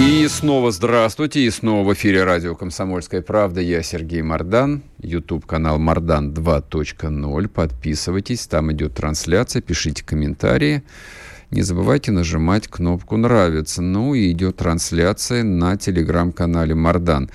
И снова здравствуйте, и снова в эфире радио «Комсомольская правда». Я Сергей Мордан, YouTube-канал «Мордан 2.0». Подписывайтесь, там идет трансляция, пишите комментарии. Не забывайте нажимать кнопку «Нравится». Ну и идет трансляция на телеграм-канале «Мордан».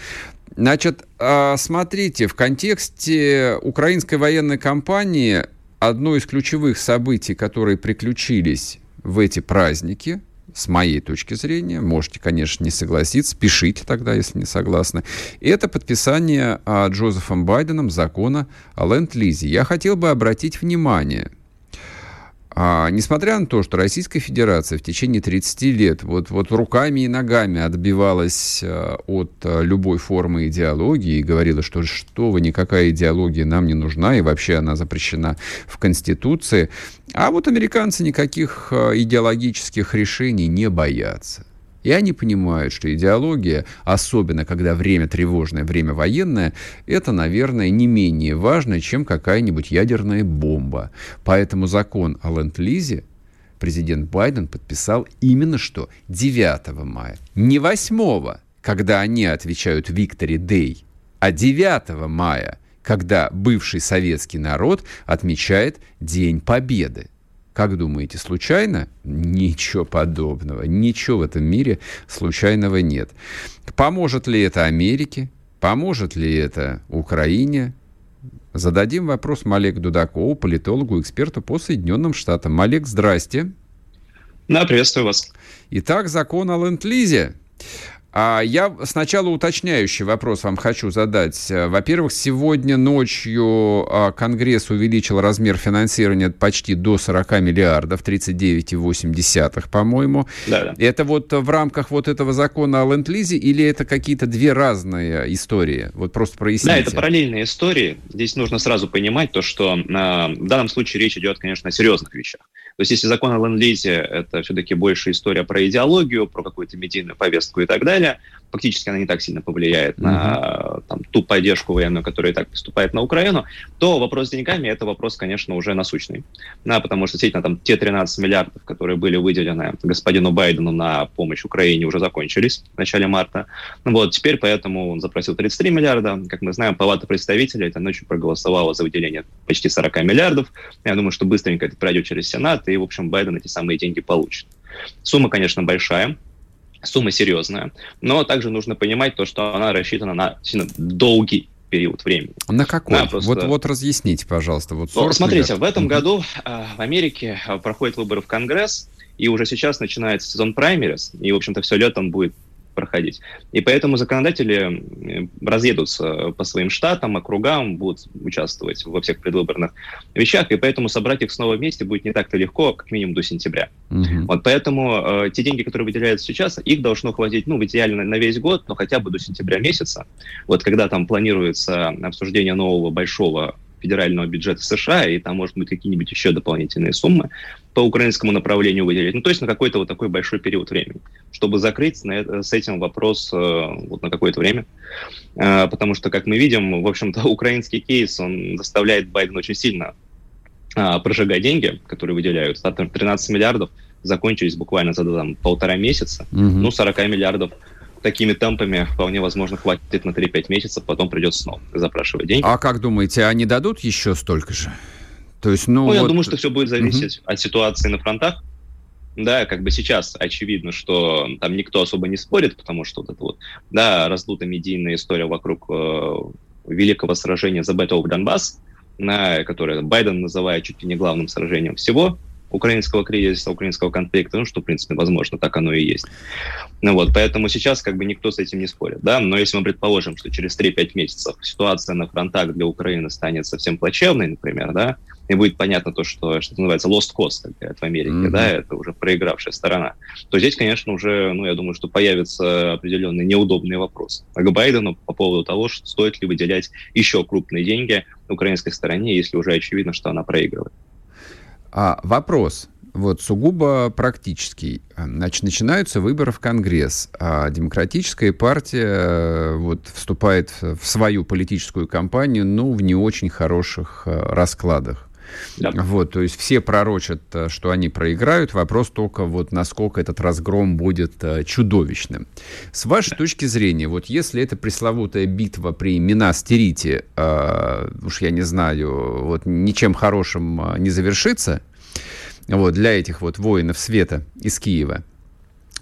Значит, а, смотрите, в контексте украинской военной кампании одно из ключевых событий, которые приключились в эти праздники – с моей точки зрения, можете, конечно, не согласиться, пишите тогда, если не согласны, это подписание а, Джозефом Байденом закона о ленд-лизе. Я хотел бы обратить внимание – а, несмотря на то, что Российская Федерация в течение 30 лет вот, вот руками и ногами отбивалась а, от а, любой формы идеологии и говорила, что что вы, никакая идеология нам не нужна, и вообще она запрещена в Конституции, а вот американцы никаких а, идеологических решений не боятся. И они понимают, что идеология, особенно когда время тревожное, время военное, это, наверное, не менее важно, чем какая-нибудь ядерная бомба. Поэтому закон о ленд-лизе президент Байден подписал именно что 9 мая. Не 8, когда они отвечают Виктори Дэй, а 9 мая, когда бывший советский народ отмечает День Победы. Как думаете, случайно? Ничего подобного. Ничего в этом мире случайного нет. Поможет ли это Америке? Поможет ли это Украине? Зададим вопрос Малек Дудакову, политологу, эксперту по Соединенным Штатам. Малек, здрасте. Да, приветствую вас. Итак, закон о ленд-лизе. А я сначала уточняющий вопрос вам хочу задать. Во-первых, сегодня ночью а, Конгресс увеличил размер финансирования почти до 40 миллиардов, 39,8, по-моему. Да, да. Это вот в рамках вот этого закона о ленд-лизе или это какие-то две разные истории? Вот просто проясните. Да, это параллельные истории. Здесь нужно сразу понимать то, что э, в данном случае речь идет, конечно, о серьезных вещах. То есть если закон о ленд-лизе – это все-таки больше история про идеологию, про какую-то медийную повестку и так далее, фактически она не так сильно повлияет на там, ту поддержку военную, которая и так поступает на Украину, то вопрос с деньгами – это вопрос, конечно, уже насущный. Да, потому что действительно там те 13 миллиардов, которые были выделены господину Байдену на помощь Украине, уже закончились в начале марта. Ну, вот, теперь поэтому он запросил 33 миллиарда. Как мы знаем, Палата представителей этой ночью проголосовала за выделение почти 40 миллиардов. Я думаю, что быстренько это пройдет через Сенат, и, в общем, Байден эти самые деньги получит. Сумма, конечно, большая, сумма серьезная, но также нужно понимать то, что она рассчитана на сильно долгий период времени. На какой? Да, просто... вот, вот разъясните, пожалуйста. Вот ну, смотрите, миллиард. в этом году э, в Америке э, проходят выборы в Конгресс, и уже сейчас начинается сезон праймерис, и, в общем-то, все летом будет проходить. И поэтому законодатели разъедутся по своим штатам, округам, будут участвовать во всех предвыборных вещах, и поэтому собрать их снова вместе будет не так-то легко, как минимум до сентября. Угу. Вот поэтому э, те деньги, которые выделяются сейчас, их должно хватить, ну, в идеале на весь год, но хотя бы до сентября месяца. Вот когда там планируется обсуждение нового большого федерального бюджета США, и там, может быть, какие-нибудь еще дополнительные суммы по украинскому направлению выделить. Ну, то есть на какой-то вот такой большой период времени, чтобы закрыть на это, с этим вопрос э, вот на какое-то время. Э, потому что, как мы видим, в общем-то, украинский кейс, он заставляет Байдена очень сильно э, прожигать деньги, которые выделяются. 13 миллиардов закончились буквально за там, полтора месяца. Угу. Ну, 40 миллиардов такими темпами вполне возможно хватит на 3-5 месяцев, потом придется снова запрашивать деньги. А как думаете, они дадут еще столько же? То есть, ну, ну вот... я думаю, что все будет зависеть угу. от ситуации на фронтах. Да, как бы сейчас очевидно, что там никто особо не спорит, потому что вот это вот, да, раздута медийная история вокруг э, великого сражения за Battle of Donbass, на, которое Байден называет чуть ли не главным сражением всего, украинского кризиса, украинского конфликта, ну, что, в принципе, возможно, так оно и есть. Ну вот, поэтому сейчас как бы никто с этим не спорит, да, но если мы предположим, что через 3-5 месяцев ситуация на фронтах для Украины станет совсем плачевной, например, да, и будет понятно то, что, что называется lost cost, как говорят в Америке, mm-hmm. да, это уже проигравшая сторона, то здесь, конечно, уже, ну, я думаю, что появятся определенные неудобные вопросы. А к Байдену по поводу того, что стоит ли выделять еще крупные деньги украинской стороне, если уже очевидно, что она проигрывает. А, вопрос вот сугубо практический. Значит, начинаются выборы в Конгресс, а демократическая партия э, вот вступает в свою политическую кампанию, ну, в не очень хороших э, раскладах. Да. Вот, то есть все пророчат, э, что они проиграют. Вопрос только вот насколько этот разгром будет чудовищным. С вашей да. точки зрения, вот если эта пресловутая битва при Минастерите, э, уж я не знаю, вот ничем хорошим не завершится, вот, для этих вот воинов света из Киева,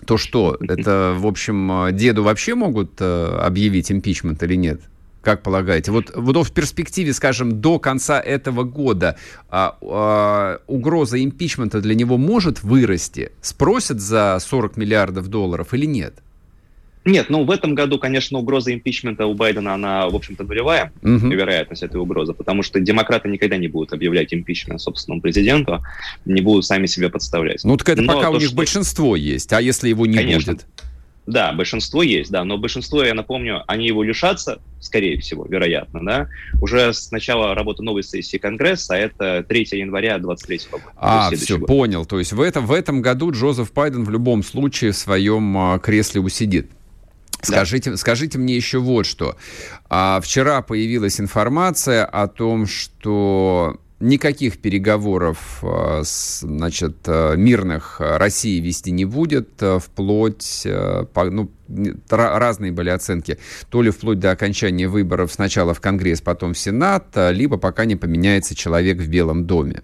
то что, это, в общем, деду вообще могут э, объявить импичмент или нет? Как полагаете? Вот, вот в перспективе, скажем, до конца этого года а, а, угроза импичмента для него может вырасти? Спросят за 40 миллиардов долларов или нет? Нет, ну в этом году, конечно, угроза импичмента у Байдена, она, в общем-то, нулевая, угу. вероятность этой угрозы, потому что демократы никогда не будут объявлять импичмент собственному президенту, не будут сами себя подставлять. Ну так это Но пока то, у них что... большинство есть, а если его не конечно. будет? Да, большинство есть, да, но большинство, я напомню, они его лишатся, скорее всего, вероятно, да, уже с начала работы новой сессии Конгресса, а это 3 января 23 года. А, все, год. понял, то есть в этом, в этом году Джозеф Байден в любом случае в своем а, кресле усидит. Скажите, да. скажите мне еще вот что. А, вчера появилась информация о том, что никаких переговоров а, значит, а, мирных России вести не будет, вплоть, ну, разные были оценки, то ли вплоть до окончания выборов сначала в Конгресс, потом в Сенат, либо пока не поменяется человек в Белом доме.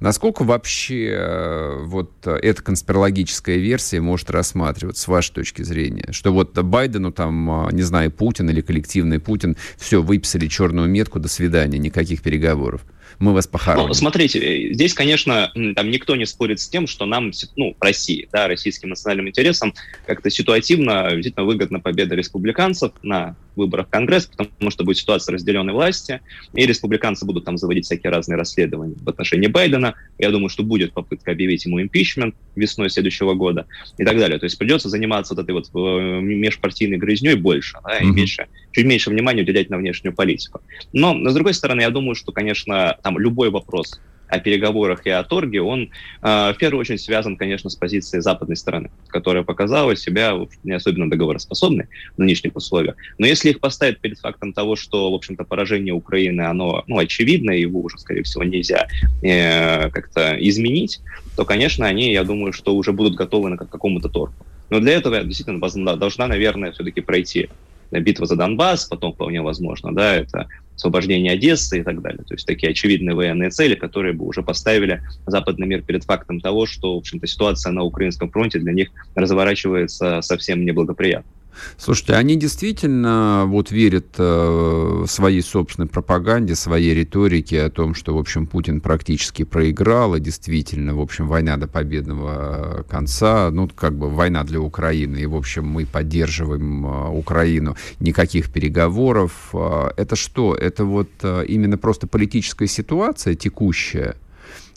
Насколько вообще э, вот эта конспирологическая версия может рассматриваться с вашей точки зрения? Что вот Байдену там, э, не знаю, Путин или коллективный Путин, все, выписали черную метку, до свидания, никаких переговоров мы вас похороним. Ну, смотрите, здесь, конечно, там никто не спорит с тем, что нам, ну, России, да, российским национальным интересам как-то ситуативно, действительно выгодна победа республиканцев на выборах Конгресс, потому что будет ситуация разделенной власти, и республиканцы будут там заводить всякие разные расследования в отношении Байдена. Я думаю, что будет попытка объявить ему импичмент весной следующего года и так далее. То есть придется заниматься вот этой вот э, межпартийной грызней больше, да, и меньше, чуть меньше внимания уделять на внешнюю политику. Но, с другой стороны, я думаю, что, конечно, там любой вопрос о переговорах и о торге, он э, в первую очередь связан, конечно, с позицией западной стороны, которая показала себя не особенно договороспособной в нынешних условиях. Но если их поставить перед фактом того, что, в общем-то, поражение Украины, оно ну, очевидно, его уже, скорее всего, нельзя э, как-то изменить, то, конечно, они, я думаю, что уже будут готовы на, какому-то торгу. Но для этого действительно должна, наверное, все-таки пройти битва за Донбасс, потом вполне возможно, да, это освобождение Одессы и так далее. То есть такие очевидные военные цели, которые бы уже поставили западный мир перед фактом того, что, в общем-то, ситуация на украинском фронте для них разворачивается совсем неблагоприятно. Слушайте, они действительно вот верят э, своей собственной пропаганде, своей риторике о том, что, в общем, Путин практически проиграл, и действительно, в общем, война до победного конца, ну, как бы война для Украины, и, в общем, мы поддерживаем э, Украину, никаких переговоров. Э, это что? Это вот э, именно просто политическая ситуация текущая,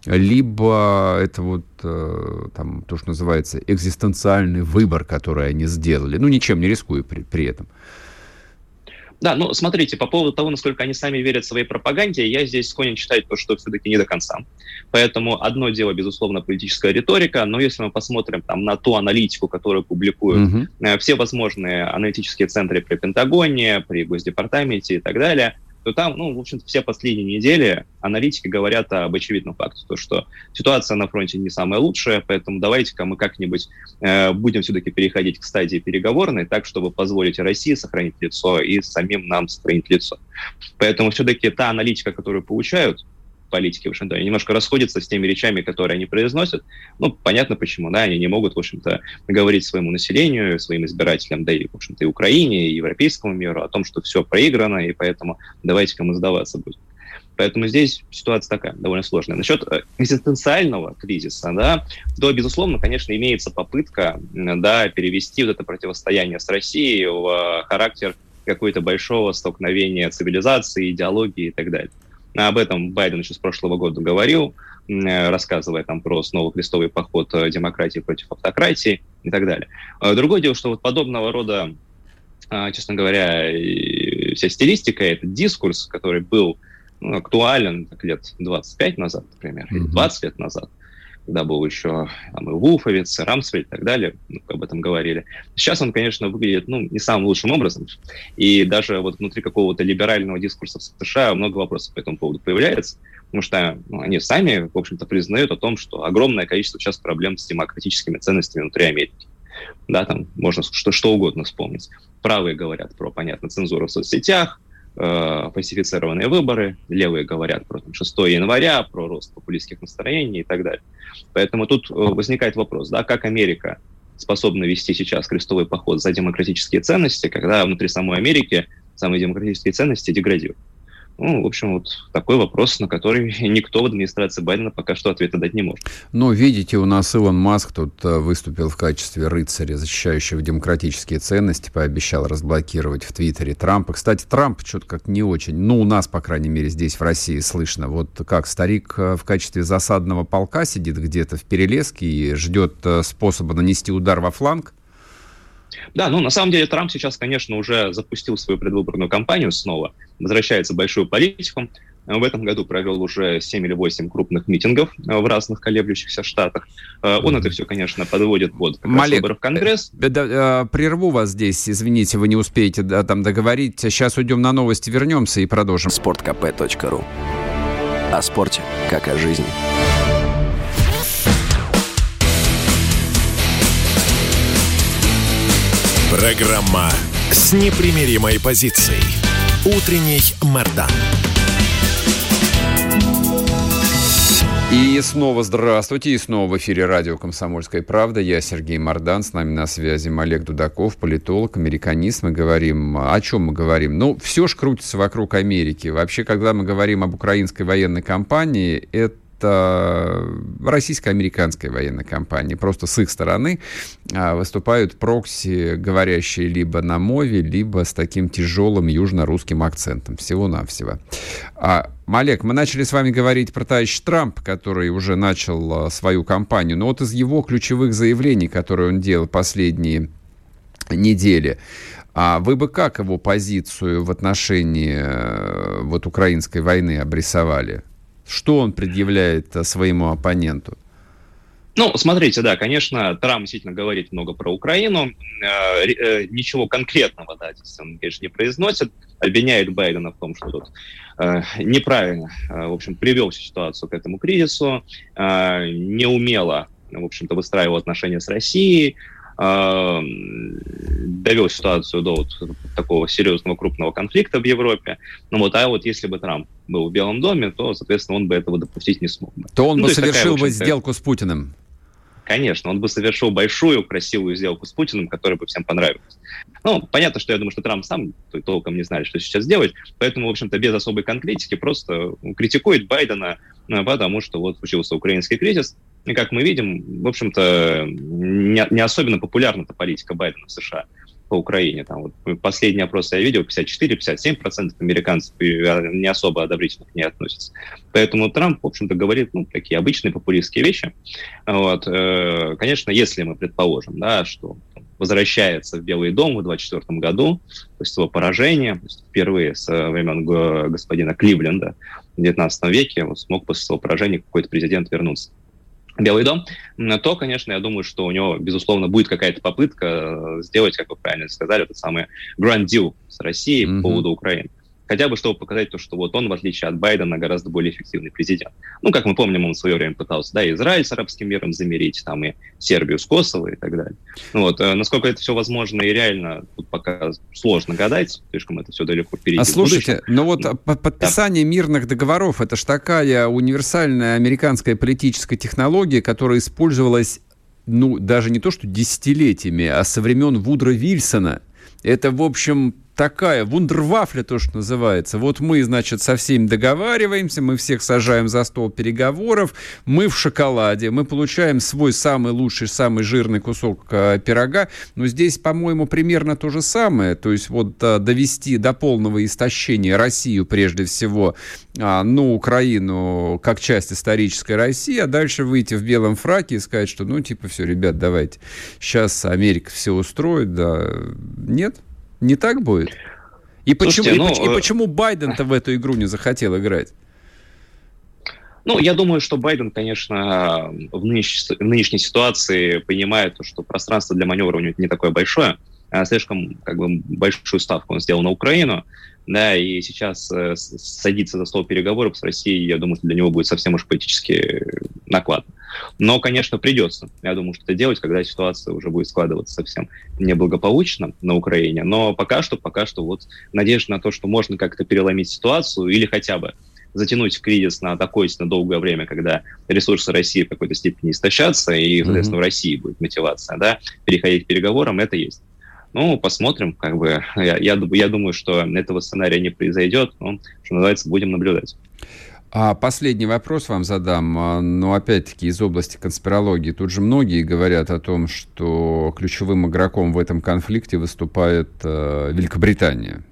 либо это вот э, там то, что называется экзистенциальный выбор, который они сделали, ну ничем не рискуя при, при этом. Да, ну смотрите, по поводу того, насколько они сами верят своей пропаганде, я здесь склонен считать то, что все-таки не до конца. Поэтому одно дело, безусловно, политическая риторика, но если мы посмотрим там, на ту аналитику, которую публикуют э, все возможные аналитические центры при Пентагоне, при Госдепартаменте и так далее, то там, ну, в общем-то, все последние недели аналитики говорят об очевидном факте, то, что ситуация на фронте не самая лучшая, поэтому давайте-ка мы как-нибудь э, будем все-таки переходить к стадии переговорной, так, чтобы позволить России сохранить лицо и самим нам сохранить лицо. Поэтому все-таки та аналитика, которую получают, политики в Вашингтоне немножко расходятся с теми речами, которые они произносят. Ну, понятно почему, да, они не могут, в общем-то, говорить своему населению, своим избирателям, да и, в общем-то, и Украине, и европейскому миру о том, что все проиграно, и поэтому давайте-ка мы сдаваться будем. Поэтому здесь ситуация такая, довольно сложная. Насчет э, экзистенциального кризиса, да, то, безусловно, конечно, имеется попытка, да, перевести вот это противостояние с Россией в характер какой-то большого столкновения цивилизации, идеологии и так далее. Об этом Байден еще с прошлого года говорил, рассказывая там про снова крестовый поход демократии против автократии и так далее. Другое дело, что вот подобного рода, честно говоря, вся стилистика, этот дискурс, который был ну, актуален так, лет 25 назад, например, mm-hmm. или 20 лет назад, когда был еще там, и Вулфовец, и Рамсфельд и так далее, ну, об этом говорили. Сейчас он, конечно, выглядит ну, не самым лучшим образом. И даже вот внутри какого-то либерального дискурса в США много вопросов по этому поводу появляется, потому что ну, они сами, в общем-то, признают о том, что огромное количество сейчас проблем с демократическими ценностями внутри Америки. Да, там можно что, что угодно вспомнить. Правые говорят про, понятно, цензуру в соцсетях, э, фальсифицированные выборы, левые говорят про там, 6 января, про рост популистских настроений и так далее. Поэтому тут э, возникает вопрос, да, как Америка способна вести сейчас крестовый поход за демократические ценности, когда внутри самой Америки самые демократические ценности деградируют. Ну, в общем, вот такой вопрос, на который никто в администрации Байдена пока что ответа дать не может. Ну, видите, у нас Илон Маск тут э, выступил в качестве рыцаря, защищающего демократические ценности, пообещал разблокировать в Твиттере Трампа. Кстати, Трамп что-то как не очень, ну, у нас, по крайней мере, здесь, в России, слышно. Вот как старик э, в качестве засадного полка сидит где-то в Перелеске и ждет э, способа нанести удар во фланг, да, ну на самом деле Трамп сейчас, конечно, уже запустил свою предвыборную кампанию снова, возвращается в большую политику. В этом году провел уже 7 или 8 крупных митингов в разных колеблющихся штатах. Он это все, конечно, подводит под Малек, выборы в Конгресс. Да, да, прерву вас здесь, извините, вы не успеете да, там договорить. Сейчас уйдем на новости, вернемся и продолжим. Спорткп.ру О спорте, как о жизни. Программа с непримиримой позицией. Утренний Мордан. И снова здравствуйте, и снова в эфире радио «Комсомольская правда». Я Сергей Мордан, с нами на связи Олег Дудаков, политолог, американист. Мы говорим, о чем мы говорим? Ну, все ж крутится вокруг Америки. Вообще, когда мы говорим об украинской военной кампании, это это российско-американская военная компания. Просто с их стороны а, выступают прокси, говорящие либо на мове, либо с таким тяжелым южно-русским акцентом. Всего-навсего. А, Олег, мы начали с вами говорить про товарища Трамп, который уже начал а, свою кампанию. Но вот из его ключевых заявлений, которые он делал последние недели, а вы бы как его позицию в отношении э, вот украинской войны обрисовали? Что он предъявляет э, своему оппоненту? Ну, смотрите, да, конечно, Трамп действительно говорит много про Украину. Э, э, ничего конкретного, да, он, конечно, не произносит. Обвиняет Байдена в том, что тут э, неправильно, э, в общем, привел всю ситуацию к этому кризису, э, неумело, в общем-то, выстраивал отношения с Россией, э, довел ситуацию до вот такого серьезного крупного конфликта в Европе. Ну вот, а вот если бы Трамп был в Белом доме, то, соответственно, он бы этого допустить не смог. Бы. То он ну, бы то совершил такая, бы сделку с Путиным. Конечно, он бы совершил большую, красивую сделку с Путиным, которая бы всем понравилась. Ну, понятно, что я думаю, что Трамп сам толком не знает, что сейчас делать, поэтому, в общем-то, без особой конкретики просто критикует Байдена, ну, потому что вот случился украинский кризис, и, как мы видим, в общем-то, не, не особенно популярна эта политика Байдена в США по Украине. Там вот последний опрос я видел, 54-57% американцев не особо одобрительно к ней относятся. Поэтому Трамп, в общем-то, говорит ну, такие обычные популистские вещи. Вот. Э, конечно, если мы предположим, да, что возвращается в Белый дом в 2024 году, то есть его поражение, впервые с времен господина Кливленда в 19 веке вот смог после своего поражения какой-то президент вернуться Белый дом, то, конечно, я думаю, что у него, безусловно, будет какая-то попытка э, сделать, как вы правильно сказали, этот самый grand deal с Россией mm-hmm. по поводу Украины хотя бы чтобы показать то, что вот он, в отличие от Байдена, гораздо более эффективный президент. Ну, как мы помним, он в свое время пытался, да, Израиль с арабским миром замерить, там и Сербию с Косово и так далее. Ну, вот, э, насколько это все возможно и реально, тут пока сложно гадать, слишком это все далеко впереди. А слушайте, ну вот подписание да. мирных договоров, это ж такая универсальная американская политическая технология, которая использовалась ну, даже не то, что десятилетиями, а со времен Вудра Вильсона. Это, в общем, такая вундервафля, то, что называется. Вот мы, значит, со всеми договариваемся, мы всех сажаем за стол переговоров, мы в шоколаде, мы получаем свой самый лучший, самый жирный кусок э, пирога. Но здесь, по-моему, примерно то же самое. То есть вот э, довести до полного истощения Россию, прежде всего, э, ну, Украину, как часть исторической России, а дальше выйти в белом фраке и сказать, что, ну, типа, все, ребят, давайте, сейчас Америка все устроит, да. Нет? Не так будет? И Слушайте, почему, ну, и, и э, почему Байден-то в эту игру не захотел играть? Ну, я думаю, что Байден, конечно, в нынешней, в нынешней ситуации понимает, что пространство для маневра у него не такое большое, а слишком как бы, большую ставку он сделал на Украину, да, и сейчас э, садиться за стол переговоров с Россией, я думаю, что для него будет совсем уж политически накладно. Но, конечно, придется, я думаю, что это делать, когда ситуация уже будет складываться совсем неблагополучно на Украине. Но пока что, пока что вот надежда на то, что можно как-то переломить ситуацию или хотя бы затянуть кризис на такое на долгое время, когда ресурсы России в какой-то степени истощатся, и, соответственно, mm-hmm. в России будет мотивация да, переходить к переговорам, это есть. Ну, посмотрим, как бы. Я, я, я думаю, что этого сценария не произойдет, но, что называется, будем наблюдать. А последний вопрос вам задам, а, но опять-таки из области конспирологии. Тут же многие говорят о том, что ключевым игроком в этом конфликте выступает э, Великобритания.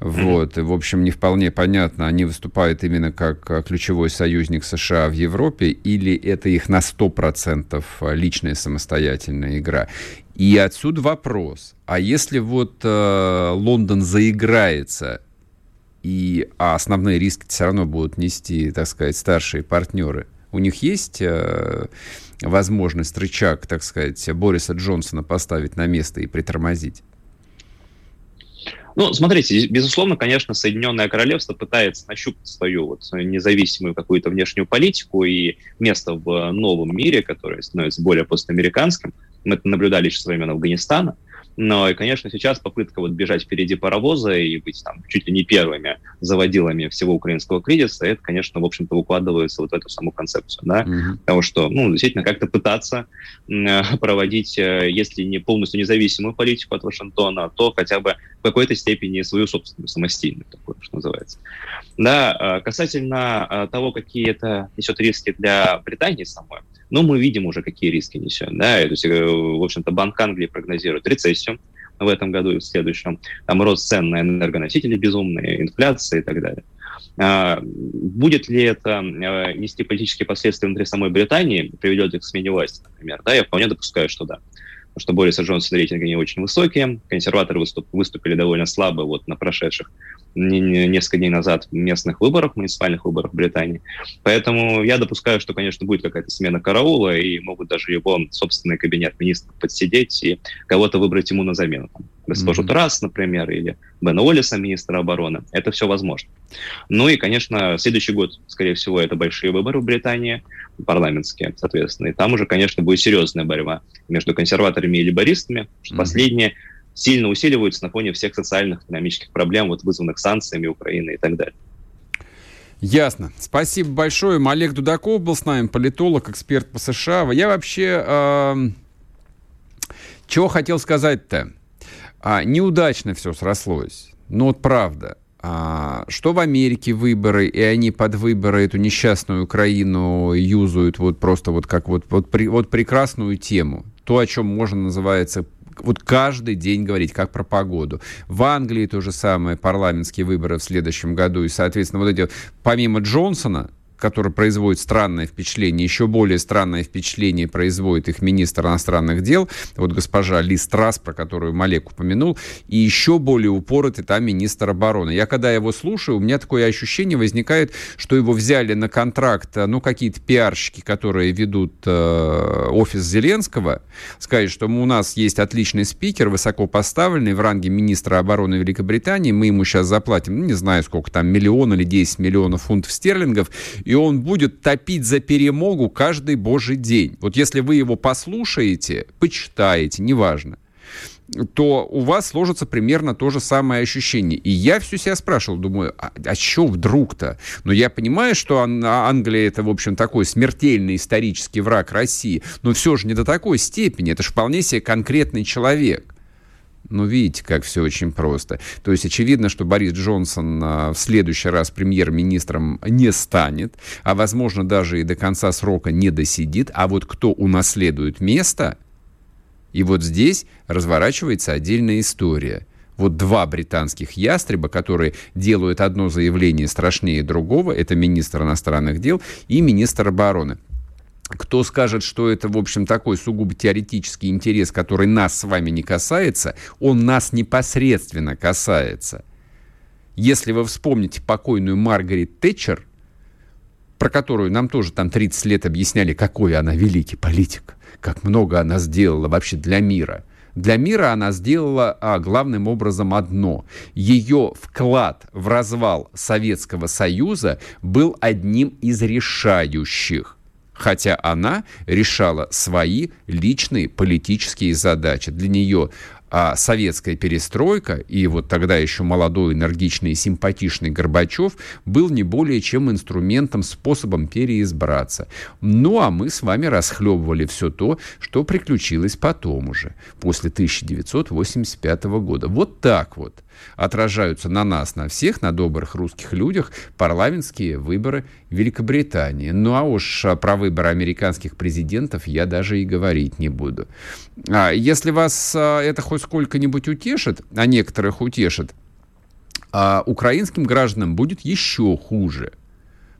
Вот. И, в общем, не вполне понятно, они выступают именно как а, ключевой союзник США в Европе, или это их на 100% личная самостоятельная игра. И отсюда вопрос, а если вот э, Лондон заиграется, и, а основные риски все равно будут нести, так сказать, старшие партнеры, у них есть э, возможность рычаг, так сказать, Бориса Джонсона поставить на место и притормозить? Ну, смотрите, безусловно, конечно, Соединенное Королевство пытается нащупать свою вот независимую какую-то внешнюю политику и место в новом мире, которое становится более постамериканским. Мы это наблюдали еще со времен Афганистана. Но, и, конечно, сейчас попытка вот бежать впереди паровоза и быть там чуть ли не первыми заводилами всего украинского кризиса, это, конечно, в общем-то, укладывается вот в эту саму концепцию, да, mm-hmm. того, что, ну, действительно, как-то пытаться э, проводить, э, если не полностью независимую политику от Вашингтона, то хотя бы в какой-то степени свою собственную, самостийную, такую, что называется. Да, э, касательно того, какие это несет риски для Британии самой, но мы видим уже, какие риски несет. Да? То есть, э, в общем-то, Банк Англии прогнозирует рецессию в этом году и в следующем. Там рост цен на энергоносители безумные, инфляция и так далее. А, будет ли это а, нести политические последствия внутри самой Британии, приведет ли к смене власти, например? Да, я вполне допускаю, что да. Потому что Бориса Джонсона рейтинги не очень высокие, консерваторы выступ, выступили довольно слабо вот на прошедших несколько дней назад местных выборах, муниципальных выборах в Британии. Поэтому я допускаю, что, конечно, будет какая-то смена караула, и могут даже его собственный кабинет министров подсидеть и кого-то выбрать ему на замену. Там, госпожу mm-hmm. Трасс, например, или Бена Уоллиса, министра обороны. Это все возможно. Ну и, конечно, следующий год, скорее всего, это большие выборы в Британии, парламентские, соответственно. И там уже, конечно, будет серьезная борьба между консерваторами и либористами. Mm-hmm. Последние сильно усиливаются на фоне всех социальных, экономических проблем, вот, вызванных санкциями Украины и так далее. Ясно. Спасибо большое. Олег Дудаков был с нами, политолог, эксперт по США. Я вообще... Э, чего хотел сказать-то? А, неудачно все срослось. Ну вот правда. А, что в Америке выборы, и они под выборы эту несчастную Украину юзают вот просто вот как вот, вот, при, вот прекрасную тему. То, о чем можно называется вот каждый день говорить, как про погоду. В Англии то же самое, парламентские выборы в следующем году, и, соответственно, вот эти, помимо Джонсона, который производит странное впечатление, еще более странное впечатление производит их министр иностранных дел, вот госпожа Ли Страс, про которую Малек упомянул, и еще более упоротый там министр обороны. Я когда его слушаю, у меня такое ощущение возникает, что его взяли на контракт, э, ну, какие-то пиарщики, которые ведут э, офис Зеленского, сказать, что у нас есть отличный спикер, высоко поставленный в ранге министра обороны Великобритании, мы ему сейчас заплатим, ну, не знаю, сколько там, миллион или 10 миллионов фунтов стерлингов, и он будет топить за перемогу каждый божий день. Вот если вы его послушаете, почитаете, неважно, то у вас сложится примерно то же самое ощущение. И я все себя спрашивал, думаю, а, а что вдруг-то? Но я понимаю, что Англия это, в общем, такой смертельный исторический враг России, но все же не до такой степени. Это же вполне себе конкретный человек. Ну, видите, как все очень просто. То есть очевидно, что Борис Джонсон а, в следующий раз премьер-министром не станет, а, возможно, даже и до конца срока не досидит. А вот кто унаследует место, и вот здесь разворачивается отдельная история. Вот два британских ястреба, которые делают одно заявление страшнее другого, это министр иностранных дел и министр обороны. Кто скажет, что это, в общем, такой сугубо теоретический интерес, который нас с вами не касается, он нас непосредственно касается. Если вы вспомните покойную Маргарет Тэтчер, про которую нам тоже там 30 лет объясняли, какой она великий политик, как много она сделала вообще для мира. Для мира она сделала а, главным образом одно. Ее вклад в развал Советского Союза был одним из решающих хотя она решала свои личные политические задачи. Для нее а советская перестройка и вот тогда еще молодой, энергичный и симпатичный Горбачев был не более чем инструментом, способом переизбраться. Ну, а мы с вами расхлебывали все то, что приключилось потом уже, после 1985 года. Вот так вот отражаются на нас, на всех, на добрых русских людях парламентские выборы Великобритании. Ну а уж про выборы американских президентов я даже и говорить не буду. А если вас а, это хоть сколько-нибудь утешит, а некоторых утешит, а украинским гражданам будет еще хуже,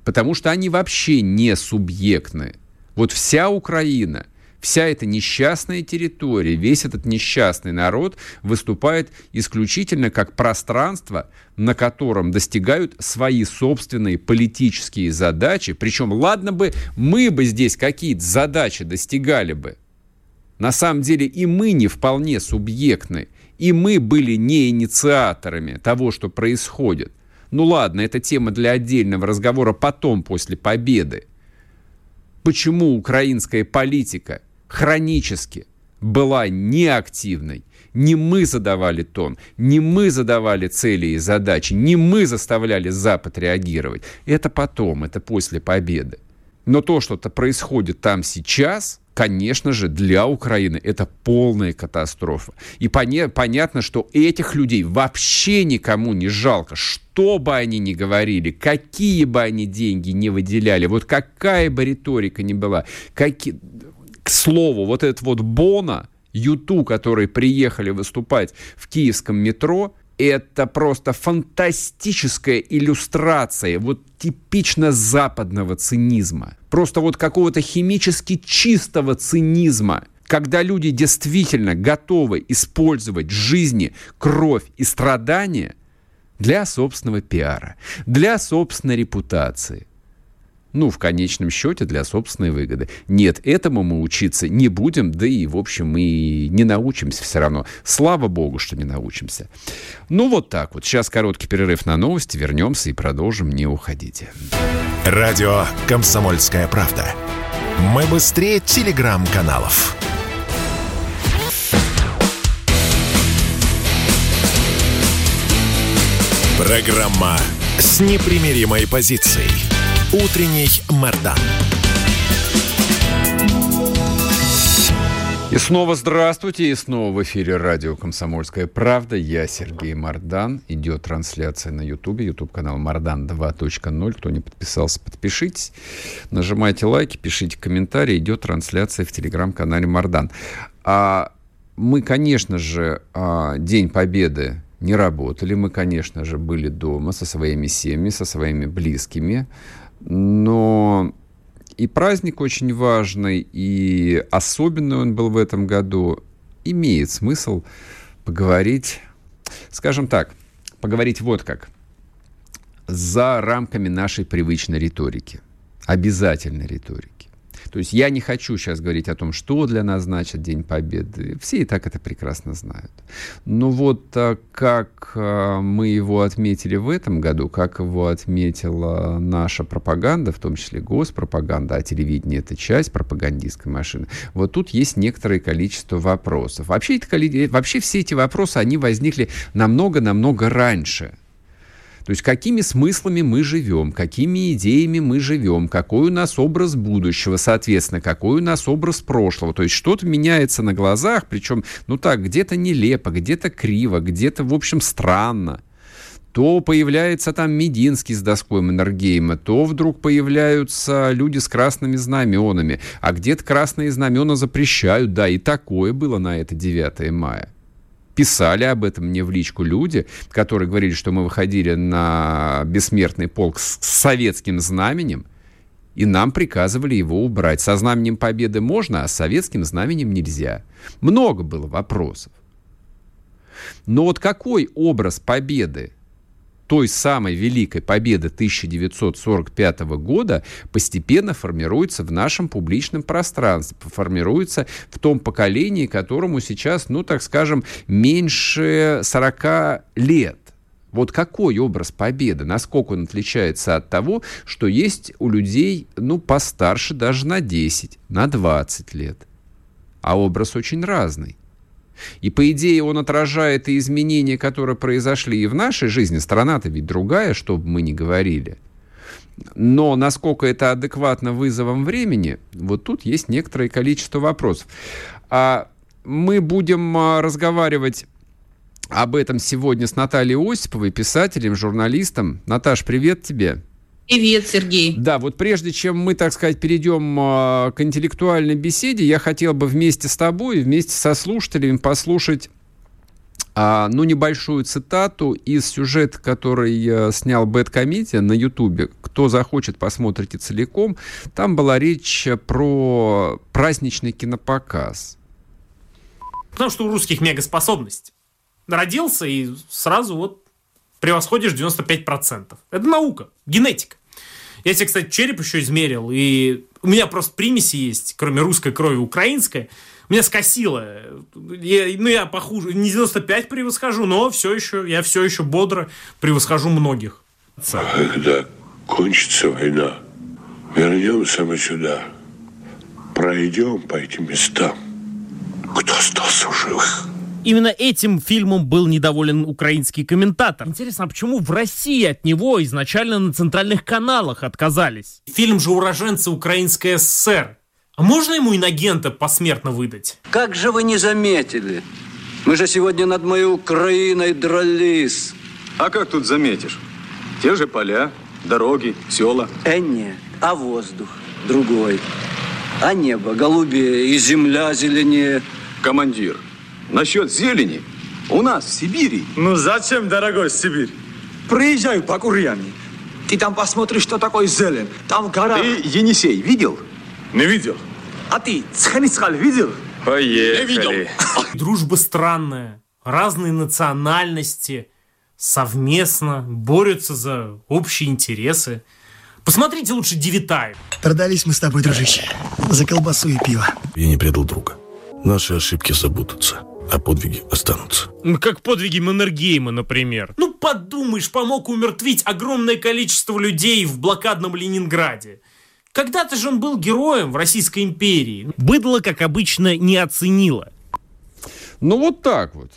потому что они вообще не субъектны. Вот вся Украина – вся эта несчастная территория, весь этот несчастный народ выступает исключительно как пространство, на котором достигают свои собственные политические задачи. Причем, ладно бы, мы бы здесь какие-то задачи достигали бы. На самом деле и мы не вполне субъектны, и мы были не инициаторами того, что происходит. Ну ладно, это тема для отдельного разговора потом, после победы. Почему украинская политика хронически была неактивной. Не мы задавали тон, не мы задавали цели и задачи, не мы заставляли Запад реагировать. Это потом, это после победы. Но то, что-то происходит там сейчас, конечно же, для Украины это полная катастрофа. И поня- понятно, что этих людей вообще никому не жалко. Что бы они ни говорили, какие бы они деньги не выделяли, вот какая бы риторика ни была, какие к слову, вот этот вот Бона, Юту, которые приехали выступать в киевском метро, это просто фантастическая иллюстрация вот типично западного цинизма. Просто вот какого-то химически чистого цинизма, когда люди действительно готовы использовать жизни, кровь и страдания для собственного пиара, для собственной репутации ну, в конечном счете, для собственной выгоды. Нет, этому мы учиться не будем, да и, в общем, мы не научимся все равно. Слава богу, что не научимся. Ну, вот так вот. Сейчас короткий перерыв на новости, вернемся и продолжим. Не уходите. Радио «Комсомольская правда». Мы быстрее телеграм-каналов. Программа с непримиримой позицией. Утренний Мордан. И снова здравствуйте, и снова в эфире радио «Комсомольская правда». Я Сергей Мордан. Идет трансляция на Ютубе, Ютуб-канал Мордан 2.0. Кто не подписался, подпишитесь. Нажимайте лайки, пишите комментарии. Идет трансляция в телеграм-канале Мордан. А мы, конечно же, а, День Победы не работали. Мы, конечно же, были дома со своими семьями, со своими близкими но и праздник очень важный, и особенный он был в этом году. Имеет смысл поговорить, скажем так, поговорить вот как, за рамками нашей привычной риторики, обязательной риторики. То есть я не хочу сейчас говорить о том, что для нас значит День Победы. Все и так это прекрасно знают. Но вот а, как а, мы его отметили в этом году, как его отметила наша пропаганда, в том числе госпропаганда, а телевидение — это часть пропагандистской машины, вот тут есть некоторое количество вопросов. Вообще, это, вообще все эти вопросы, они возникли намного-намного раньше. То есть какими смыслами мы живем, какими идеями мы живем, какой у нас образ будущего, соответственно, какой у нас образ прошлого. То есть что-то меняется на глазах, причем, ну так, где-то нелепо, где-то криво, где-то, в общем, странно то появляется там Мединский с доской Маннергейма, то вдруг появляются люди с красными знаменами, а где-то красные знамена запрещают, да, и такое было на это 9 мая. Писали об этом мне в личку люди, которые говорили, что мы выходили на бессмертный полк с советским знаменем, и нам приказывали его убрать. Со знаменем победы можно, а с советским знаменем нельзя. Много было вопросов. Но вот какой образ победы той самой великой победы 1945 года постепенно формируется в нашем публичном пространстве, формируется в том поколении, которому сейчас, ну, так скажем, меньше 40 лет. Вот какой образ победы, насколько он отличается от того, что есть у людей, ну, постарше даже на 10, на 20 лет. А образ очень разный. И, по идее, он отражает и изменения, которые произошли и в нашей жизни. Страна-то ведь другая, что бы мы ни говорили. Но насколько это адекватно вызовам времени, вот тут есть некоторое количество вопросов. А мы будем а, разговаривать об этом сегодня с Натальей Осиповой, писателем, журналистом. Наташ, привет тебе. Привет, Сергей. Да, вот прежде чем мы, так сказать, перейдем э, к интеллектуальной беседе, я хотел бы вместе с тобой, вместе со слушателями послушать а, ну, небольшую цитату из сюжета, который э, снял Бэткомедиа на Ютубе. Кто захочет, посмотрите целиком. Там была речь про праздничный кинопоказ. Потому что у русских мегаспособность. Родился и сразу вот превосходишь 95%. Это наука, генетика. Я себе, кстати, череп еще измерил, и у меня просто примеси есть, кроме русской крови, украинской. Меня скосило. Я, ну, я похуже, не 95 превосхожу, но все еще, я все еще бодро превосхожу многих. Когда кончится война, вернемся мы сюда, пройдем по этим местам. Кто остался в живых? Именно этим фильмом был недоволен украинский комментатор. Интересно, а почему в России от него изначально на центральных каналах отказались? Фильм же уроженцы Украинской ССР. А можно ему инагента посмертно выдать? Как же вы не заметили? Мы же сегодня над моей Украиной дрались. А как тут заметишь? Те же поля, дороги, села. Э, нет, а воздух другой. А небо голубее и земля зеленее. Командир, Насчет зелени. У нас в Сибири. Ну зачем, дорогой Сибирь? Приезжай по Курьяне. Ты там посмотришь, что такое зелень. Там гора. Ты Енисей видел? Не видел. А ты Цханисхаль видел? Поехали. Не видел. Дружба странная. Разные национальности совместно борются за общие интересы. Посмотрите лучше Девитаев. Продались мы с тобой, дружище. За колбасу и пиво. Я не предал друга. Наши ошибки забудутся а подвиги останутся. Ну, как подвиги Маннергейма, например. Ну, подумаешь, помог умертвить огромное количество людей в блокадном Ленинграде. Когда-то же он был героем в Российской империи. Быдло, как обычно, не оценило. Ну, вот так вот.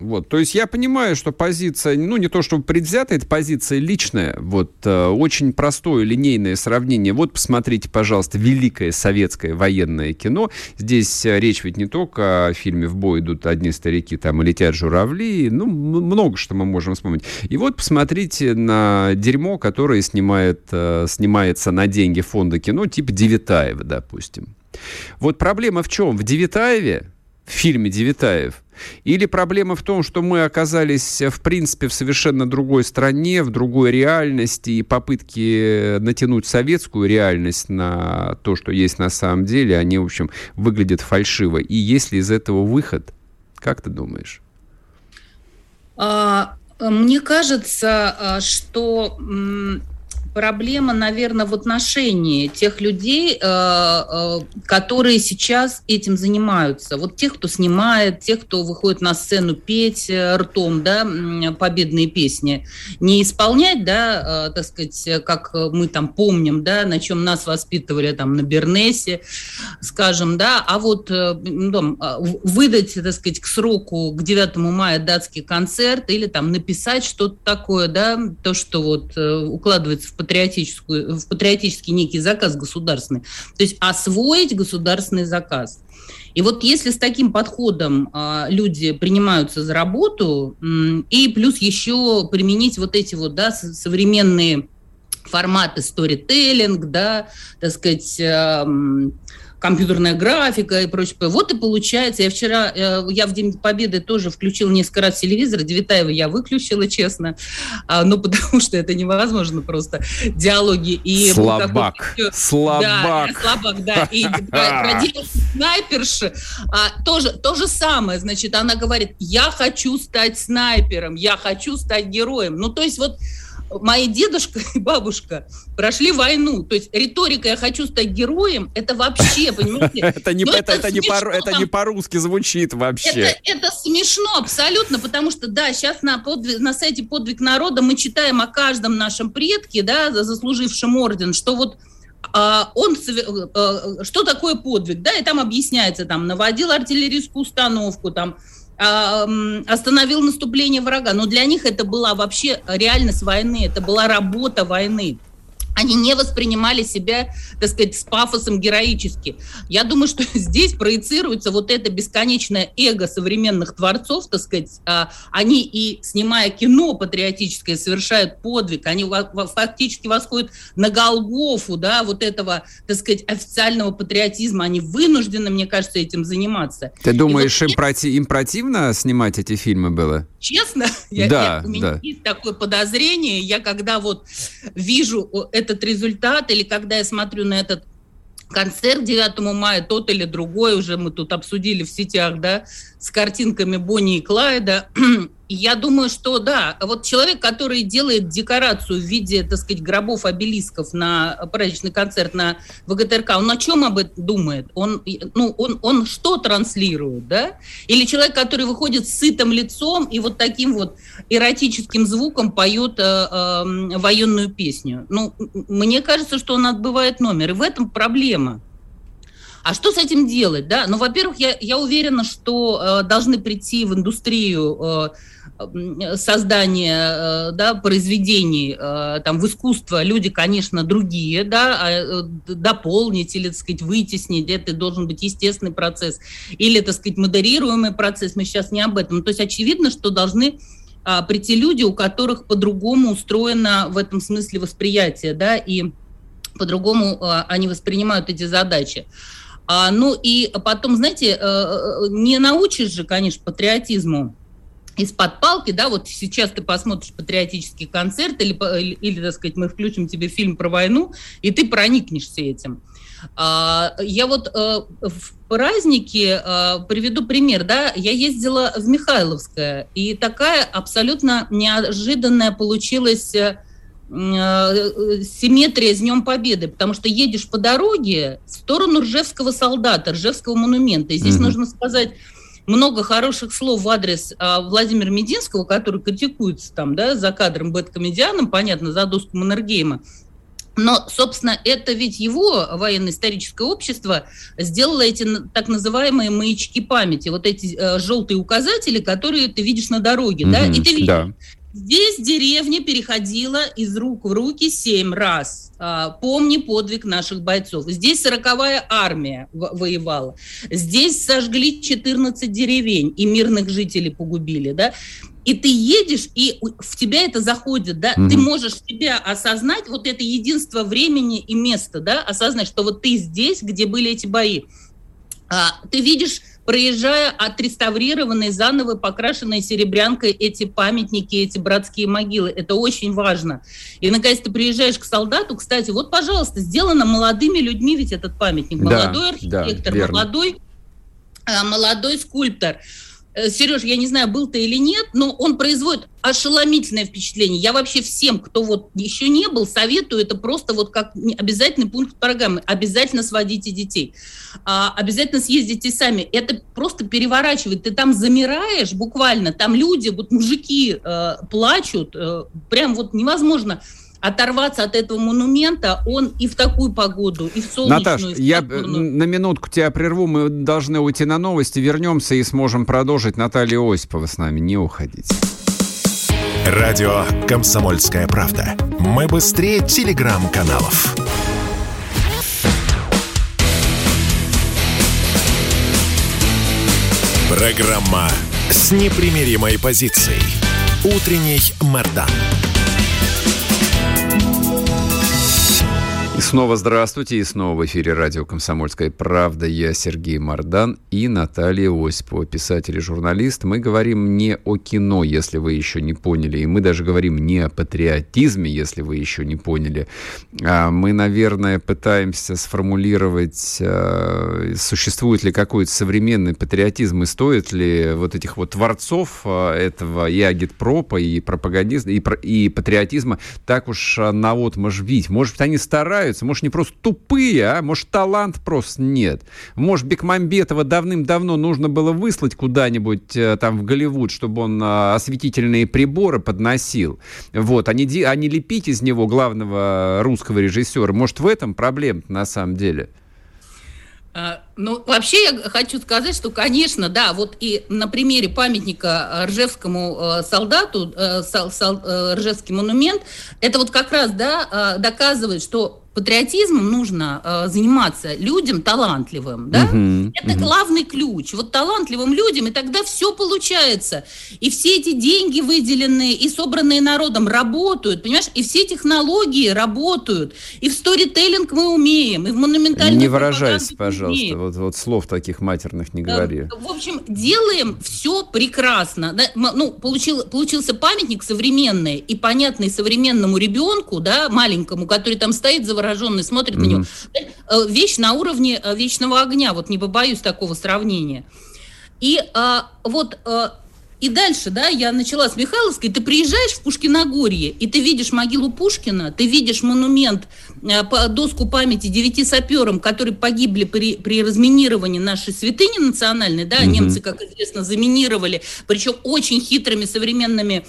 Вот, то есть я понимаю, что позиция, ну не то чтобы предвзятая, это позиция личная, вот э, очень простое линейное сравнение. Вот посмотрите, пожалуйста, великое советское военное кино. Здесь э, речь ведь не только о фильме «В бой идут одни старики», там и «Летят журавли», ну много что мы можем вспомнить. И вот посмотрите на дерьмо, которое снимает, э, снимается на деньги фонда кино, типа Девитаева, допустим. Вот проблема в чем? В Девитаеве, в фильме Девитаев – или проблема в том, что мы оказались, в принципе, в совершенно другой стране, в другой реальности, и попытки натянуть советскую реальность на то, что есть на самом деле, они, в общем, выглядят фальшиво. И есть ли из этого выход? Как ты думаешь? А, мне кажется, а, что проблема, наверное, в отношении тех людей, э, э, которые сейчас этим занимаются. Вот тех, кто снимает, тех, кто выходит на сцену петь э, ртом, да, победные песни. Не исполнять, да, так сказать, как мы там помним, да, на чем нас воспитывали там на Бернесе, скажем, да, а вот ну, выдать, так сказать, к сроку, к 9 мая датский концерт или там написать что-то такое, да, то, что вот укладывается в патриотическую, в патриотический некий заказ государственный. То есть освоить государственный заказ. И вот если с таким подходом а, люди принимаются за работу, и плюс еще применить вот эти вот да, современные форматы сторителлинг, да, так сказать, э, компьютерная графика и прочее. Вот и получается, я вчера, э, я в День Победы тоже включил несколько раз телевизор, Девитаева я выключила, честно, а, ну, потому что это невозможно просто, диалоги. И слабак, слабак. Да, слабак, да, и про снайперши а, тоже то же самое, значит, она говорит, я хочу стать снайпером, я хочу стать героем. Ну, то есть вот мои дедушка и бабушка прошли войну. То есть риторика «я хочу стать героем» — это вообще, понимаете? Это не, это, это, не по, это не по-русски звучит вообще. Это, это смешно абсолютно, потому что, да, сейчас на, подвиг, на сайте «Подвиг народа» мы читаем о каждом нашем предке, да, заслужившем орден, что вот а, он, а, что такое подвиг, да, и там объясняется, там, наводил артиллерийскую установку, там, остановил наступление врага. Но для них это была вообще реальность войны, это была работа войны они не воспринимали себя, так сказать, с пафосом героически. Я думаю, что здесь проецируется вот это бесконечное эго современных творцов, так сказать, а, они и, снимая кино патриотическое, совершают подвиг, они фактически восходят на Голгофу, да, вот этого, так сказать, официального патриотизма, они вынуждены, мне кажется, этим заниматься. Ты думаешь, вот им, проти им противно снимать эти фильмы было? Честно, я, да, я, у меня да. есть такое подозрение, я когда вот вижу этот результат, или когда я смотрю на этот концерт 9 мая, тот или другой, уже мы тут обсудили в сетях, да, с картинками Бонни и Клайда, я думаю, что да, вот человек, который делает декорацию в виде, так сказать, гробов обелисков на праздничный концерт на ВГТРК, он о чем об этом думает? Он, ну, он, он что транслирует, да? Или человек, который выходит с сытым лицом и вот таким вот эротическим звуком поет э, э, военную песню? Ну, мне кажется, что он отбывает номер, и в этом проблема. А что с этим делать? Да? Ну, во-первых, я, я уверена, что э, должны прийти в индустрию э, создания э, да, произведений э, там, в искусство люди, конечно, другие, да, а, э, дополнить или, так сказать, вытеснить, это должен быть естественный процесс, или, так сказать, модерируемый процесс, мы сейчас не об этом. То есть очевидно, что должны а, прийти люди, у которых по-другому устроено в этом смысле восприятие, да, и по-другому а, они воспринимают эти задачи. А, ну и потом, знаете, не научишь же, конечно, патриотизму из-под палки, да, вот сейчас ты посмотришь патриотический концерт или, или, или, так сказать, мы включим тебе фильм про войну, и ты проникнешься этим. А, я вот а, в празднике а, приведу пример, да, я ездила в Михайловское, и такая абсолютно неожиданная получилась э, э, симметрия с Днем Победы, потому что едешь по дороге в сторону Ржевского солдата, Ржевского монумента. И здесь mm-hmm. нужно сказать много хороших слов в адрес а, Владимира Мединского, который критикуется там, да, за кадром бэткомедианом, понятно, за доску Маннергейма. Но, собственно, это ведь его военно-историческое общество сделало эти так называемые маячки памяти, вот эти э, желтые указатели, которые ты видишь на дороге, mm-hmm, да, и ты видишь, да. Здесь деревня переходила из рук в руки семь раз. А, помни подвиг наших бойцов. Здесь сороковая армия воевала. Здесь сожгли 14 деревень и мирных жителей погубили. Да? И ты едешь, и в тебя это заходит, да, mm ты можешь себя осознать, вот это единство времени и места, да, осознать, что вот ты здесь, где были эти бои. А, ты видишь проезжая отреставрированные, заново покрашенные серебрянкой эти памятники, эти братские могилы. Это очень важно. И, наконец, ты приезжаешь к солдату, кстати, вот, пожалуйста, сделано молодыми людьми ведь этот памятник. Молодой да, архитектор, да, молодой, э, молодой скульптор. Э, Сереж, я не знаю, был ты или нет, но он производит ошеломительное впечатление. Я вообще всем, кто вот еще не был, советую это просто вот как обязательный пункт программы. Обязательно сводите детей. А, обязательно съездите сами. Это просто переворачивает. Ты там замираешь буквально. Там люди, вот мужики э, плачут. Э, прям вот невозможно оторваться от этого монумента, он и в такую погоду, и в солнечную. Наташ, я на минутку тебя прерву, мы должны уйти на новости, вернемся и сможем продолжить. Наталья Осипова с нами, не уходите. Радио «Комсомольская правда». Мы быстрее телеграм-каналов. Программа с непримиримой позицией. Утренний Мордан. Снова здравствуйте, и снова в эфире радио «Комсомольская правда». Я Сергей Мордан и Наталья Осипова, писатель и журналист. Мы говорим не о кино, если вы еще не поняли, и мы даже говорим не о патриотизме, если вы еще не поняли. А мы, наверное, пытаемся сформулировать, а, существует ли какой-то современный патриотизм, и стоит ли вот этих вот творцов а, этого и агитпропа, и пропагандизма, и, и патриотизма так уж на вот бить. Может быть, они стараются, нравится. Может, не просто тупые, а может, талант просто нет. Может, Бекмамбетова давным-давно нужно было выслать куда-нибудь э, там в Голливуд, чтобы он э, осветительные приборы подносил. Вот, а не, а не лепить из него главного русского режиссера. Может, в этом проблема на самом деле? А, ну, вообще я хочу сказать, что, конечно, да, вот и на примере памятника Ржевскому э, солдату, Ржевский монумент, это вот как раз, да, доказывает, что патриотизмом нужно э, заниматься людям талантливым, да? Угу, Это угу. главный ключ. Вот талантливым людям, и тогда все получается. И все эти деньги выделенные и собранные народом работают, понимаешь? И все технологии работают. И в сторителлинг мы умеем, и в монументальной Не выражайся, пожалуйста, вот, вот слов таких матерных не говори. В общем, делаем все прекрасно. Да? Ну, получил, получился памятник современный и понятный современному ребенку, да, маленькому, который там стоит за завороженный смотрит mm-hmm. на него. Э, вещь на уровне э, вечного огня, вот не побоюсь такого сравнения. И а, вот а, и дальше, да, я начала с Михайловской, ты приезжаешь в Пушкиногорье, и ты видишь могилу Пушкина, ты видишь монумент, доску памяти девяти саперам, которые погибли при, при разминировании нашей святыни национальной, да, угу. немцы, как известно, заминировали, причем очень хитрыми современными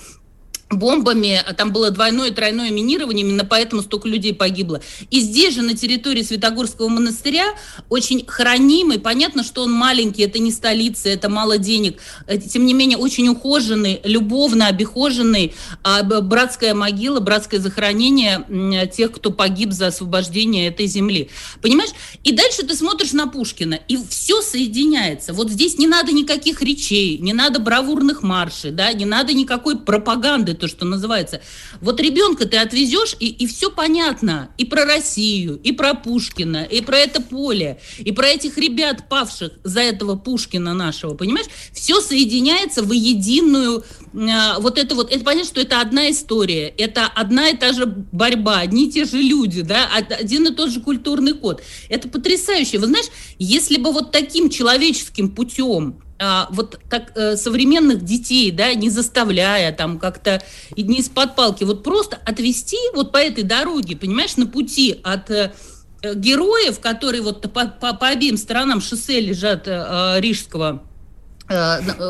бомбами, а там было двойное и тройное минирование, именно поэтому столько людей погибло. И здесь же, на территории Святогорского монастыря, очень хранимый, понятно, что он маленький, это не столица, это мало денег, э, тем не менее, очень ухоженный, любовно обихоженный а, братская могила, братское захоронение тех, кто погиб за освобождение этой земли. Понимаешь? И дальше ты смотришь на Пушкина, и все соединяется. Вот здесь не надо никаких речей, не надо бравурных маршей, да, не надо никакой пропаганды, то, что называется. Вот ребенка ты отвезешь, и, и все понятно. И про Россию, и про Пушкина, и про это поле, и про этих ребят, павших за этого Пушкина нашего, понимаешь? Все соединяется в единую э, вот это вот, это понятно, что это одна история, это одна и та же борьба, одни и те же люди, да, один и тот же культурный код. Это потрясающе. Вы знаешь, если бы вот таким человеческим путем а, вот так э, современных детей, да, не заставляя там как-то не из-под палки, вот просто отвести вот по этой дороге, понимаешь, на пути от э, героев, которые вот по, по, по обеим сторонам шоссе лежат э, Рижского Э, э,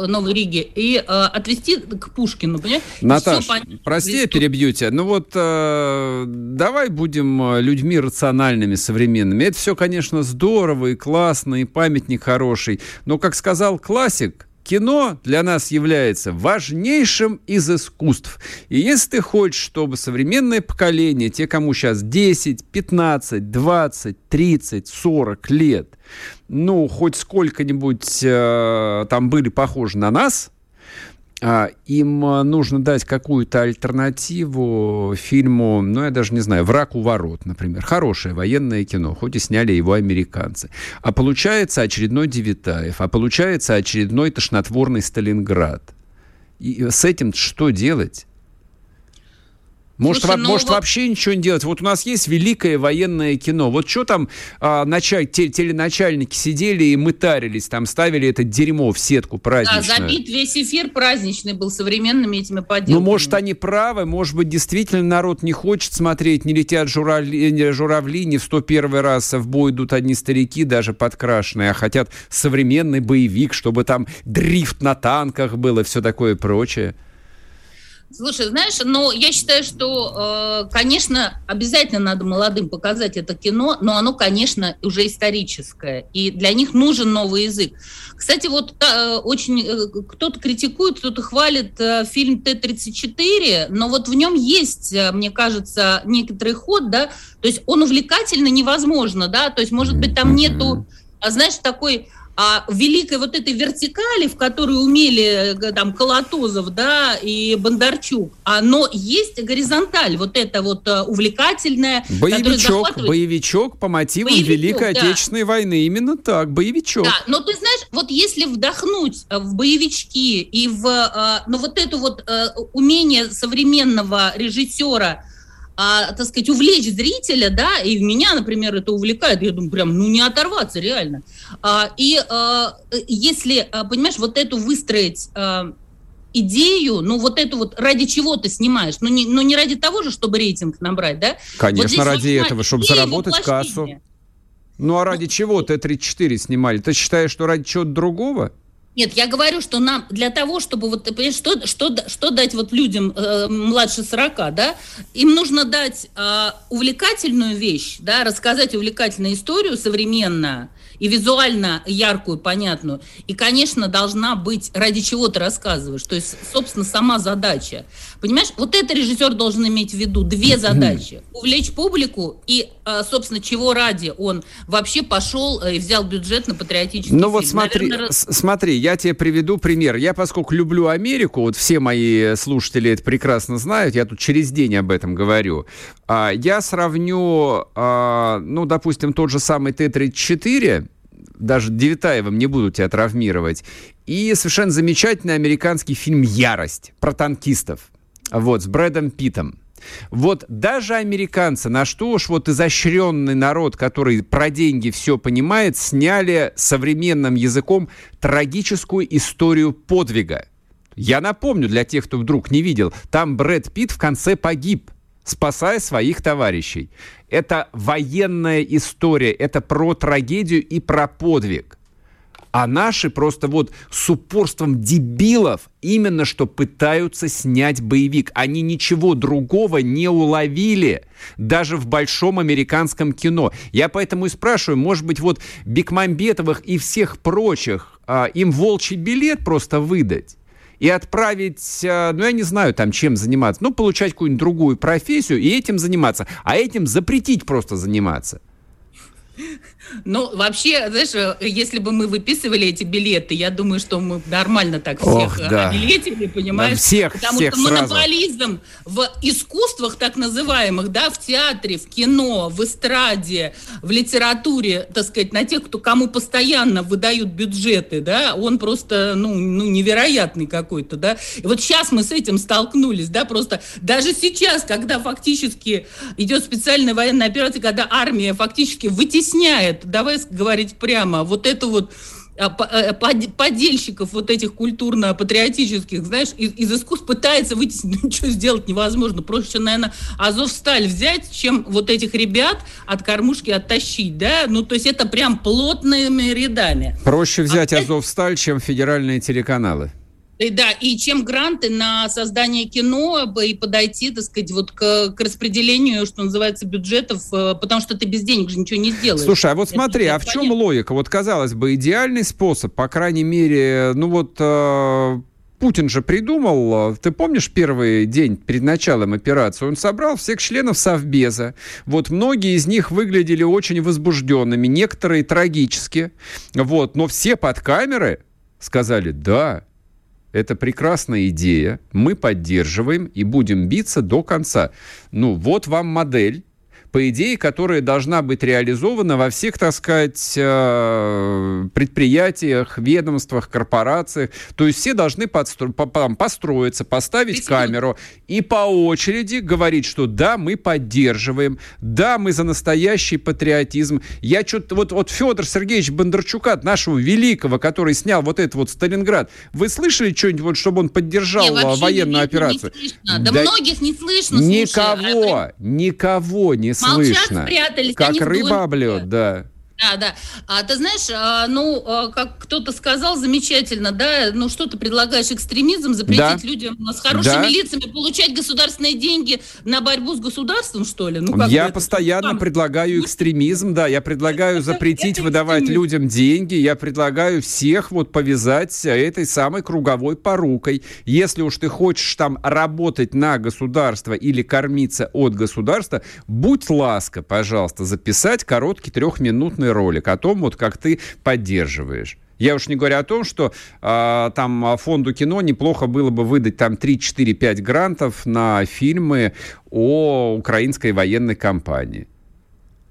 Новой Риге и э, отвезти к Пушкину, понимаешь? Наташ, прости, я перебью тебя. Ну вот э, давай будем э, людьми рациональными, современными. Это все, конечно, здорово и классно, и памятник хороший. Но, как сказал классик, Кино для нас является важнейшим из искусств. И если ты хочешь, чтобы современное поколение, те, кому сейчас 10, 15, 20, 30, 40 лет, ну, хоть сколько-нибудь э, там были похожи на нас, а, им э, нужно дать какую-то альтернативу фильму, ну, я даже не знаю, «Враг у ворот», например. Хорошее военное кино, хоть и сняли его американцы. А получается очередной Девитаев, а получается очередной тошнотворный Сталинград. И с этим что делать? Может, Слушай, во, ну, может вот... вообще ничего не делать. Вот у нас есть великое военное кино. Вот что там а, началь, те, теленачальники сидели и мытарились, там ставили это дерьмо в сетку праздничную. Да, забит весь эфир праздничный был современными этими поделками. Ну, может, они правы, может быть, действительно народ не хочет смотреть, не летят журавли, не журавли, не в 101 раз в бой идут одни старики, даже подкрашенные, а хотят современный боевик, чтобы там дрифт на танках был и все такое прочее. Слушай, знаешь, но я считаю, что, э, конечно, обязательно надо молодым показать это кино, но оно, конечно, уже историческое, и для них нужен новый язык. Кстати, вот э, очень э, кто-то критикует, кто-то хвалит фильм Т-34, но вот в нем есть, мне кажется, некоторый ход, да, то есть он увлекательно невозможно, да, то есть, может быть, там нету, а, знаешь, такой а великой вот этой вертикали, в которой умели э, там Колотозов, да, и Бондарчук, оно есть горизонталь, вот это вот э, увлекательное. Боевичок, захватывает... боевичок по мотивам боевичок, Великой да. Отечественной войны, именно так, боевичок. Да, но ты знаешь, вот если вдохнуть э, в боевички и в, ну вот это вот умение современного режиссера а, так сказать, увлечь зрителя, да, и меня, например, это увлекает, я думаю, прям, ну, не оторваться, реально. А, и а, если, а, понимаешь, вот эту выстроить а, идею, ну, вот эту вот, ради чего ты снимаешь, ну, не, ну, не ради того же, чтобы рейтинг набрать, да? Конечно, вот ради этого, чтобы заработать кассу. Ну, а ради чего Т-34 снимали? Ты считаешь, что ради чего-то другого? Нет, я говорю, что нам для того, чтобы вот, что, что, что дать вот людям э, младше 40, да, им нужно дать э, увлекательную вещь, да, рассказать увлекательную историю современную, и визуально яркую, понятную. И, конечно, должна быть, ради чего ты рассказываешь. То есть, собственно, сама задача. Понимаешь, вот это режиссер должен иметь в виду. Две задачи. Увлечь публику и, собственно, чего ради он вообще пошел э, и взял бюджет на патриотический Ну фильм. вот смотри, Наверное... смотри, я тебе приведу пример. Я, поскольку люблю Америку, вот все мои слушатели это прекрасно знают, я тут через день об этом говорю. А, я сравню, а, ну, допустим, тот же самый Т-34, даже Девитаевым не буду тебя травмировать. И совершенно замечательный американский фильм «Ярость» про танкистов. Вот, с Брэдом Питом. Вот даже американцы, на что уж вот изощренный народ, который про деньги все понимает, сняли современным языком трагическую историю подвига. Я напомню для тех, кто вдруг не видел, там Брэд Питт в конце погиб, спасая своих товарищей. Это военная история, это про трагедию и про подвиг. А наши просто вот с упорством дебилов именно что пытаются снять боевик. Они ничего другого не уловили даже в большом американском кино. Я поэтому и спрашиваю, может быть, вот Бекмамбетовых и всех прочих а, им волчий билет просто выдать? и отправить, э, ну, я не знаю, там, чем заниматься, ну, получать какую-нибудь другую профессию и этим заниматься, а этим запретить просто заниматься. Ну, вообще, знаешь, если бы мы выписывали эти билеты, я думаю, что мы нормально так всех Ох, да. билетили, понимаешь? Да, всех, Потому всех что монополизм в искусствах так называемых, да, в театре, в кино, в эстраде, в литературе, так сказать, на тех, кто кому постоянно выдают бюджеты, да, он просто, ну, ну невероятный какой-то, да. И вот сейчас мы с этим столкнулись, да, просто даже сейчас, когда фактически идет специальная военная операция, когда армия фактически вытесняет давай говорить прямо, вот это вот а, э, подельщиков вот этих культурно-патриотических, знаешь, из, из искусств пытается вытеснить, ничего сделать невозможно. Проще, наверное, Азовсталь взять, чем вот этих ребят от кормушки оттащить, да? Ну, то есть это прям плотными рядами. Проще взять а Азовсталь, чем федеральные телеканалы. И, да, и чем гранты на создание кино и подойти, так сказать, вот к, к распределению, что называется, бюджетов, э, потому что ты без денег же ничего не сделаешь. Слушай, а вот смотри, а в чем понятно. логика? Вот, казалось бы, идеальный способ, по крайней мере, ну вот... Э, Путин же придумал, э, ты помнишь первый день перед началом операции, он собрал всех членов Совбеза. Вот многие из них выглядели очень возбужденными, некоторые трагически. Вот, но все под камеры сказали, да, это прекрасная идея, мы поддерживаем и будем биться до конца. Ну, вот вам модель, по идее, которая должна быть реализована во всех, так сказать, э, предприятиях, ведомствах, корпорациях. То есть все должны подстро- построиться, поставить камеру и по очереди говорить, что да, мы поддерживаем, да, мы за настоящий патриотизм. Я что-то... Вот, вот Федор Сергеевич Бондарчука, нашего великого, который снял вот этот вот Сталинград, вы слышали что-нибудь, вот, чтобы он поддержал не, военную операцию? Не слышно. Да, да многих не слышно. Никого, слушай, а... никого не Молчат, слышно. спрятались. Как рыба об лед, да. Да, да. А ты знаешь, а, ну, а, как кто-то сказал, замечательно, да, ну что ты предлагаешь экстремизм, запретить да. людям с хорошими да. лицами получать государственные деньги на борьбу с государством, что ли? Ну, как я постоянно там? предлагаю экстремизм, да, я предлагаю запретить выдавать людям деньги, я предлагаю всех вот повязать этой самой круговой порукой. Если уж ты хочешь там работать на государство или кормиться от государства, будь ласка, пожалуйста, записать короткий трехминутный ролик о том, вот как ты поддерживаешь. Я уж не говорю о том, что э, там фонду кино неплохо было бы выдать там 3-4-5 грантов на фильмы о украинской военной кампании.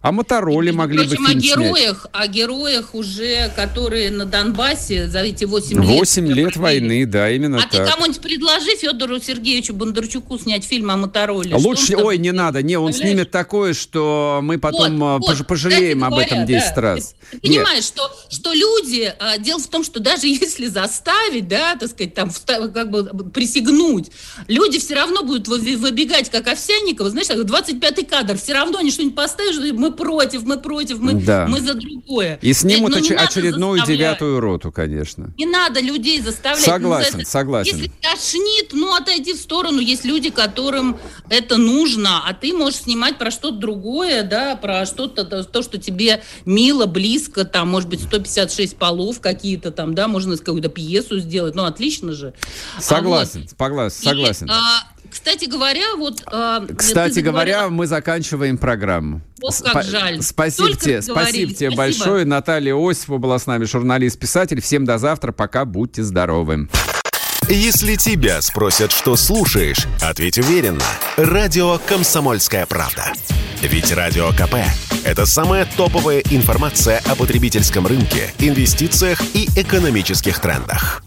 А Мотороле могли прочим, бы фильм о героях, снять. о героях уже, которые на Донбассе за эти 8 лет. 8 лет войны, да, именно а так. А ты кому-нибудь предложи Федору Сергеевичу Бондарчуку снять фильм о Мотороле. Лучше, ой, не надо, не, он снимет такое, что мы потом вот, вот, пожалеем об говоря, этом 10 да. раз. Ты, ты понимаешь, что, что люди, а, дело в том, что даже если заставить, да, так сказать, там, как бы присягнуть, люди все равно будут выбегать, как Овсянникова, знаешь, 25-й кадр, все равно они что-нибудь поставят, мы против, мы против, мы, да. мы за другое. И снимут оч- очередную девятую роту, конечно. Не надо людей заставлять. Согласен, ну, согласен. Если тошнит, ну отойди в сторону. Есть люди, которым это нужно, а ты можешь снимать про что-то другое, да, про что-то, то, что тебе мило, близко, там, может быть, 156 полов какие-то там, да, можно какую-то пьесу сделать, ну, отлично же. Согласен, а вот. согласен, согласен. И, а, кстати говоря, вот... Э, Кстати говоря, мы заканчиваем программу. Ох, как жаль. Спасибо тебе, спасибо тебе большое. Наталья Осипова была с нами, журналист-писатель. Всем до завтра, пока, будьте здоровы. Если тебя спросят, что слушаешь, ответь уверенно. Радио «Комсомольская правда». Ведь Радио КП – это самая топовая информация о потребительском рынке, инвестициях и экономических трендах.